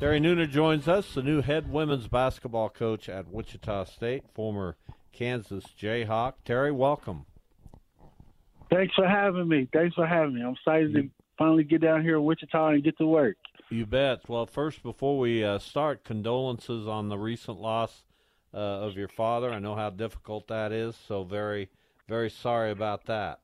Terry Nooner joins us, the new head women's basketball coach at Wichita State, former Kansas Jayhawk. Terry, welcome. Thanks for having me. Thanks for having me. I'm excited to finally get down here in Wichita and get to work. You bet. Well, first, before we uh, start, condolences on the recent loss uh, of your father. I know how difficult that is, so very, very sorry about that.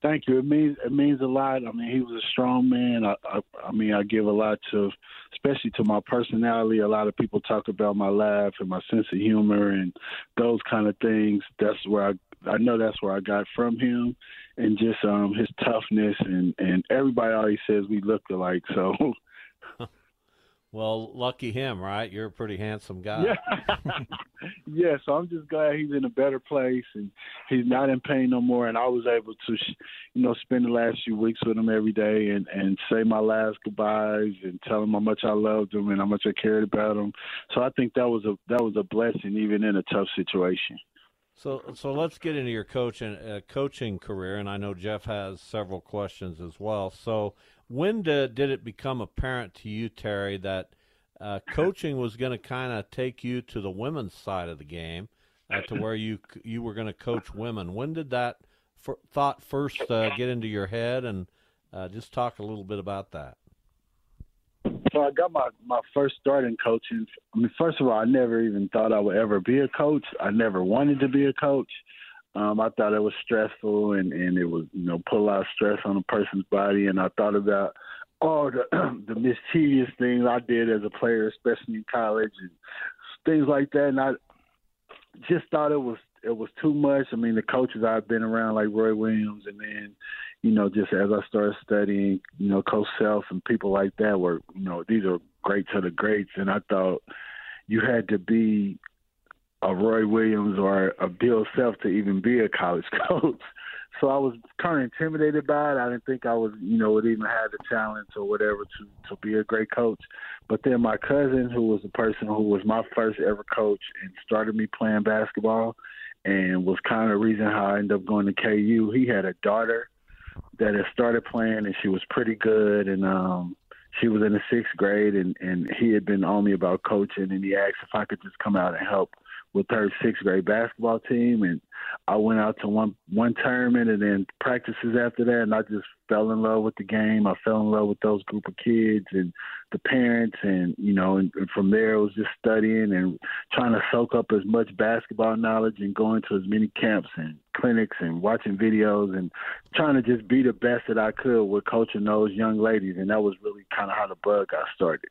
Thank you. It means it means a lot. I mean, he was a strong man. I, I, I mean, I give a lot to, especially to my personality. A lot of people talk about my laugh and my sense of humor and those kind of things. That's where I I know that's where I got from him, and just um his toughness and and everybody always says we look alike. So Well, lucky him, right? You're a pretty handsome guy. Yeah. yeah, so I'm just glad he's in a better place and he's not in pain no more. And I was able to, you know, spend the last few weeks with him every day and and say my last goodbyes and tell him how much I loved him and how much I cared about him. So I think that was a that was a blessing even in a tough situation. So, so let's get into your coaching uh, coaching career, and I know Jeff has several questions as well. So, when did, did it become apparent to you, Terry, that uh, coaching was going to kind of take you to the women's side of the game, uh, to where you you were going to coach women? When did that for, thought first uh, get into your head, and uh, just talk a little bit about that? So I got my my first start in coaching. I mean, first of all, I never even thought I would ever be a coach. I never wanted to be a coach. Um, I thought it was stressful and and it was you know put a lot of stress on a person's body. And I thought about all the the mischievous things I did as a player, especially in college and things like that. And I just thought it was it was too much. I mean, the coaches I've been around, like Roy Williams, and then you know, just as I started studying, you know, Coach Self and people like that were, you know, these are greats of the greats, and I thought you had to be a Roy Williams or a Bill Self to even be a college coach. So I was kind of intimidated by it. I didn't think I was, you know, would even have the talent or whatever to to be a great coach. But then my cousin, who was the person who was my first ever coach and started me playing basketball, and was kind of the reason how I ended up going to KU. He had a daughter that had started playing and she was pretty good and um she was in the sixth grade and and he had been on me about coaching and he asked if I could just come out and help with her sixth grade basketball team and I went out to one one tournament and then practices after that and I just fell in love with the game. I fell in love with those group of kids and the parents and you know and, and from there it was just studying and trying to soak up as much basketball knowledge and going to as many camps and clinics and watching videos and trying to just be the best that I could with coaching those young ladies and that was really kind of how the bug got started.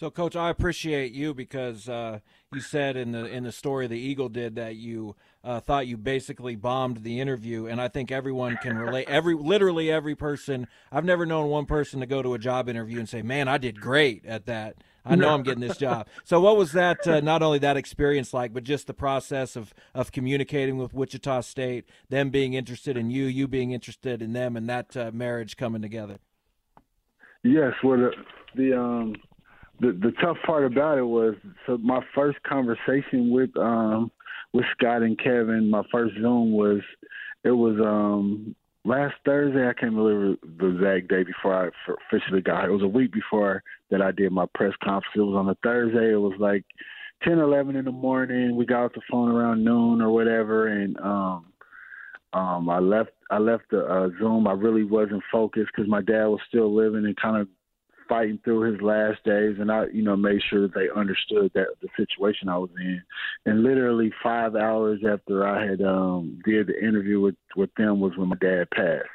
So, Coach, I appreciate you because uh, you said in the in the story the Eagle did that you uh, thought you basically bombed the interview, and I think everyone can relate. Every literally every person. I've never known one person to go to a job interview and say, "Man, I did great at that. I know I'm getting this job." So, what was that? Uh, not only that experience like, but just the process of of communicating with Wichita State, them being interested in you, you being interested in them, and that uh, marriage coming together. Yes, well, the, the um the the tough part about it was so my first conversation with um with Scott and Kevin, my first Zoom was it was um last Thursday. I can't remember the exact day before I officially got. It was a week before that I did my press conference. It was on a Thursday. It was like ten, eleven in the morning. We got off the phone around noon or whatever, and um um I left I left the uh, Zoom. I really wasn't focused because my dad was still living and kind of fighting through his last days, and I, you know, made sure that they understood that the situation I was in. And literally five hours after I had um did the interview with with them was when my dad passed.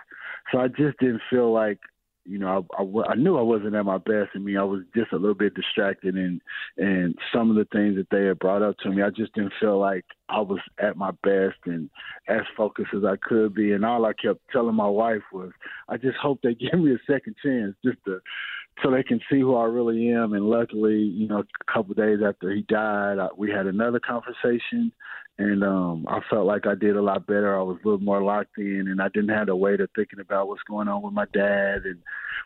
So I just didn't feel like you know, I, I, I knew I wasn't at my best. I mean, I was just a little bit distracted, and and some of the things that they had brought up to me, I just didn't feel like I was at my best and as focused as I could be. And all I kept telling my wife was, I just hope they give me a second chance, just to so they can see who I really am. And luckily, you know, a couple of days after he died, I, we had another conversation, and um, I felt like I did a lot better. I was a little more locked in, and I didn't have to wait of thinking about what's going on with my dad and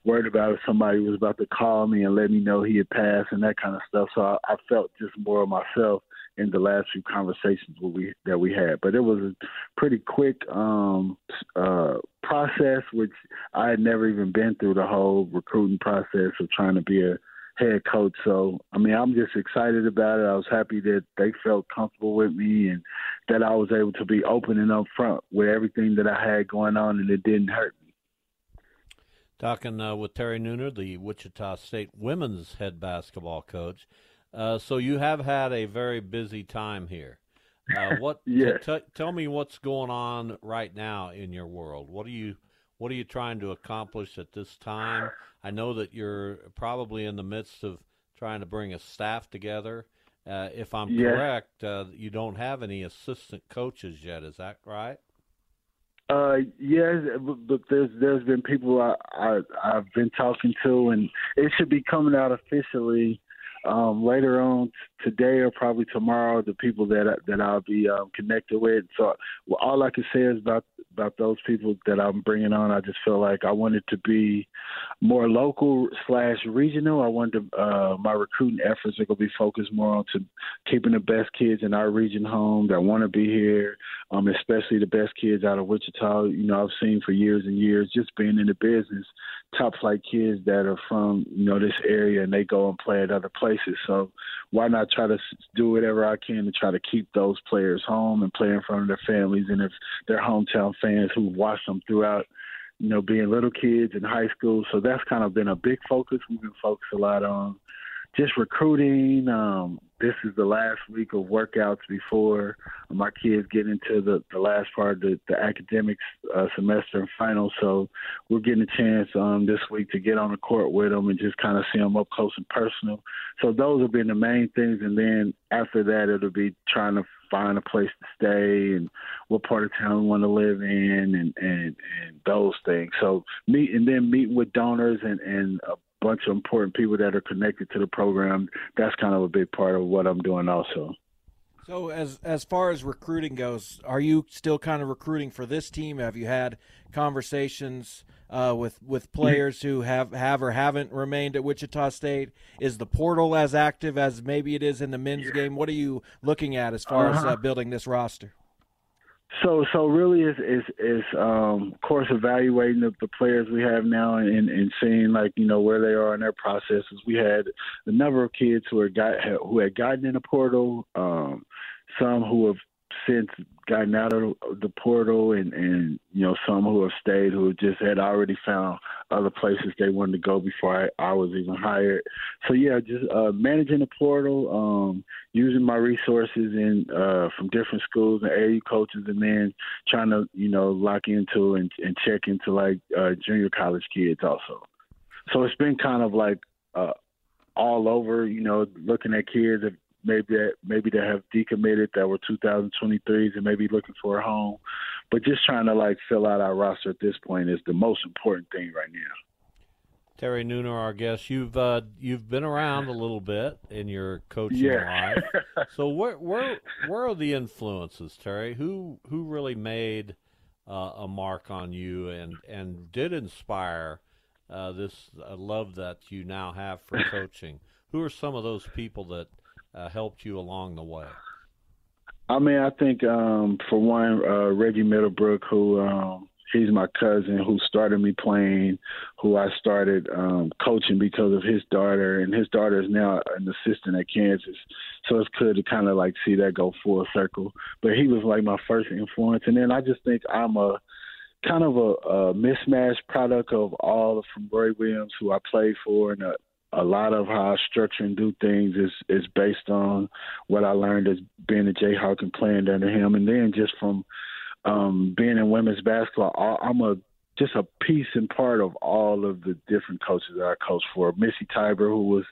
worried about if somebody was about to call me and let me know he had passed and that kind of stuff. So I, I felt just more of myself in the last few conversations we that we had. But it was a pretty quick um, uh, process, which I had never even been through the whole recruiting process of trying to be a head coach. So, I mean, I'm just excited about it. I was happy that they felt comfortable with me and that I was able to be open and upfront with everything that I had going on, and it didn't hurt me. Talking uh, with Terry Nooner, the Wichita State women's head basketball coach. Uh, so you have had a very busy time here. Uh, what? yes. T- tell me what's going on right now in your world. What are you What are you trying to accomplish at this time? I know that you're probably in the midst of trying to bring a staff together. Uh, if I'm yes. correct, uh, you don't have any assistant coaches yet. Is that right? Uh, yes, but there's there's been people I, I I've been talking to, and it should be coming out officially um, later on today or probably tomorrow. The people that that I'll be um, connected with. So well, all I can say is about about those people that I'm bringing on. I just feel like I wanted to be more local slash regional. I wanted to, uh, my recruiting efforts are going to be focused more on to keeping the best kids in our region home that want to be here, um, especially the best kids out of Wichita. You know, I've seen for years and years just being in the business, top flight kids that are from you know this area and they go and play at other places. So why not try to do whatever I can to try to keep those players home and play in front of their families and if their hometown fans who've watched them throughout, you know, being little kids in high school. So that's kind of been a big focus. We've been focused a lot on just recruiting. Um, this is the last week of workouts before my kids get into the, the last part of the, the academics uh, semester and final. So we're getting a chance um, this week to get on the court with them and just kind of see them up close and personal. So those have been the main things. And then after that, it'll be trying to find a place to stay and what part of town we want to live in and and and those things. So meet and then meeting with donors and and a bunch of important people that are connected to the program. That's kind of a big part of what I'm doing also. So as as far as recruiting goes, are you still kind of recruiting for this team? Have you had conversations uh, with with players who have have or haven't remained at Wichita State? Is the portal as active as maybe it is in the men's game? What are you looking at as far uh-huh. as uh, building this roster? So, so really, is is is um, of course evaluating the, the players we have now and, and seeing like you know where they are in their processes. We had a number of kids who had got who had gotten in the portal, um, some who have since gotten out of the portal and and you know some who have stayed who just had already found other places they wanted to go before I, I was even hired. So yeah, just uh, managing the portal, um, using my resources in uh, from different schools and AU coaches, and then trying to you know lock into and, and check into like uh, junior college kids also. So it's been kind of like uh, all over, you know, looking at kids that maybe that maybe that have decommitted that were 2023s and maybe looking for a home, but just trying to like fill out our roster at this point is the most important thing right now. Terry Nooner, our guest, you've uh, you've been around a little bit in your coaching yeah. life. So where where where are the influences, Terry? Who who really made uh, a mark on you and and did inspire uh, this uh, love that you now have for coaching? Who are some of those people that uh, helped you along the way? I mean, I think um, for one, uh, Reggie Middlebrook, who um, he's my cousin, who started me playing, who I started um, coaching because of his daughter, and his daughter is now an assistant at Kansas. So it's good to kind of like see that go full circle. But he was like my first influence, and then I just think I'm a kind of a, a mismatched product of all from Roy Williams, who I played for, and a, a lot of how I structure and do things is is based on what I learned as being a Jayhawk and playing under him, and then just from um, being in women's basketball, I'm a just a piece and part of all of the different coaches that I coached for. Missy Tiber, who was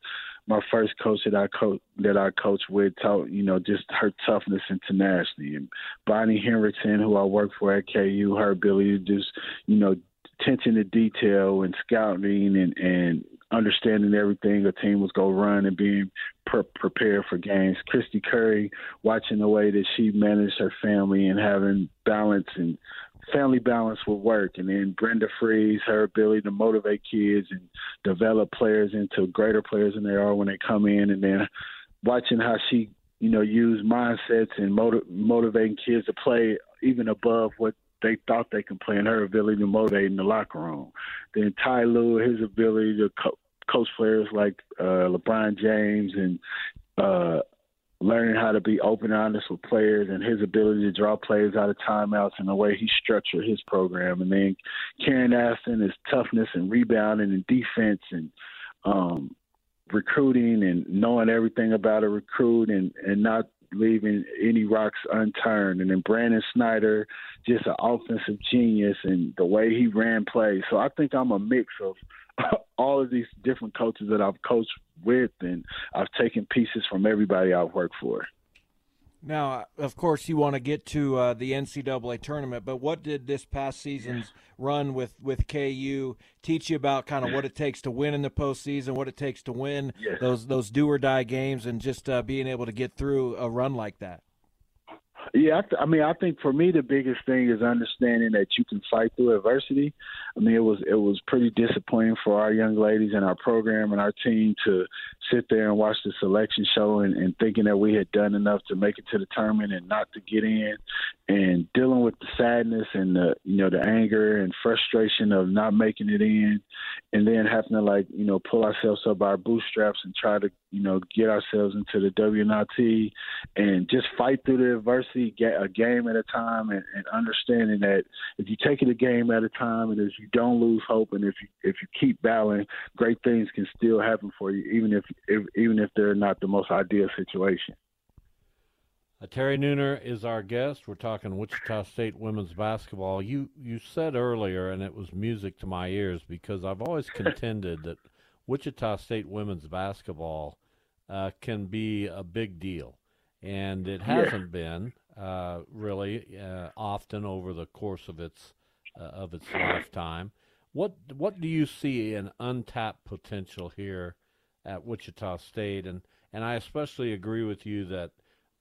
my first coach that I coach that I coached with, taught you know just her toughness internationally, and Bonnie Henrickson, who I worked for at KU, her ability to just you know attention to detail and scouting and and understanding everything a team was going to run and being pre- prepared for games. Kristy Curry, watching the way that she managed her family and having balance and family balance with work. And then Brenda Frese, her ability to motivate kids and develop players into greater players than they are when they come in. And then watching how she, you know, use mindsets and motiv- motivating kids to play even above what they thought they could play and her ability to motivate in the locker room. Then Ty Lue, his ability to co- coach players like uh, LeBron James and uh, learning how to be open and honest with players and his ability to draw players out of timeouts and the way he structured his program. And then Karen Aston, his toughness and rebounding and defense and um, recruiting and knowing everything about a recruit and, and not leaving any rocks unturned. And then Brandon Schneider, just an offensive genius and the way he ran plays. So I think I'm a mix of all of these different coaches that I've coached with, and I've taken pieces from everybody I've worked for. Now, of course, you want to get to uh, the NCAA tournament, but what did this past season's run with, with KU teach you about kind of what it takes to win in the postseason, what it takes to win yes. those those do or die games, and just uh, being able to get through a run like that? Yeah, I, I mean, I think for me the biggest thing is understanding that you can fight through adversity. I mean, it was it was pretty disappointing for our young ladies and our program and our team to sit there and watch the selection show and, and thinking that we had done enough to make it to the tournament and not to get in, and dealing with the sadness and the you know the anger and frustration of not making it in, and then having to like you know pull ourselves up by our bootstraps and try to you know get ourselves into the WNIT and just fight through the adversity get a game at a time and, and understanding that if you take it a game at a time and if you don't lose hope and if you if you keep battling, great things can still happen for you even if, if even if they're not the most ideal situation. Uh, Terry Nooner is our guest. We're talking Wichita State women's basketball. You you said earlier, and it was music to my ears because I've always contended that Wichita State women's basketball uh, can be a big deal, and it hasn't yeah. been uh, really uh, often over the course of its uh, of its lifetime. What what do you see in untapped potential here at Wichita State? And and I especially agree with you that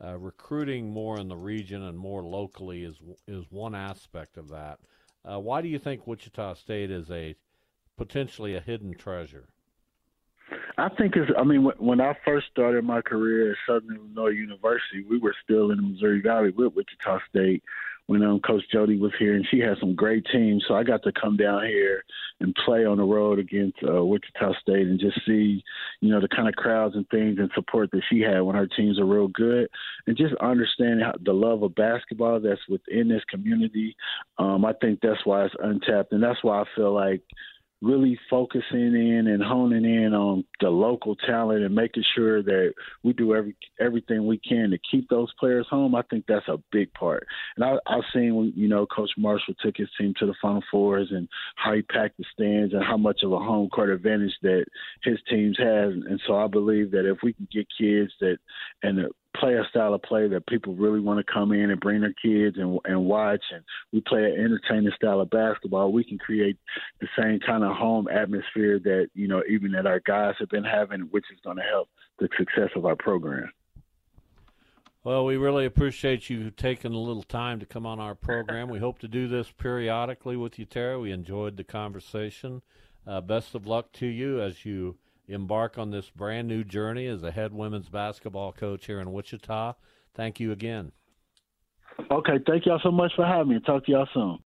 uh, recruiting more in the region and more locally is is one aspect of that. Uh, why do you think Wichita State is a potentially a hidden treasure? I think it's. I mean, when I first started my career at Southern Illinois University, we were still in the Missouri Valley with Wichita State when um, Coach Jody was here, and she had some great teams. So I got to come down here and play on the road against uh, Wichita State and just see, you know, the kind of crowds and things and support that she had when her teams are real good, and just understanding how, the love of basketball that's within this community. Um, I think that's why it's untapped, and that's why I feel like really focusing in and honing in on the local talent and making sure that we do every everything we can to keep those players home. I think that's a big part. And I, I've seen you know Coach Marshall took his team to the Final Fours and how he packed the stands and how much of a home court advantage that his teams have. And so I believe that if we can get kids that and play a style of play that people really want to come in and bring their kids and and watch and we play an entertaining style of basketball we can create the same kind of home atmosphere that you know even that our guys have been having which is going to help the success of our program well, we really appreciate you taking a little time to come on our program. We hope to do this periodically with you, Tara. We enjoyed the conversation. Uh, best of luck to you as you embark on this brand new journey as a head women's basketball coach here in Wichita. Thank you again. Okay, thank y'all so much for having me. Talk to y'all soon.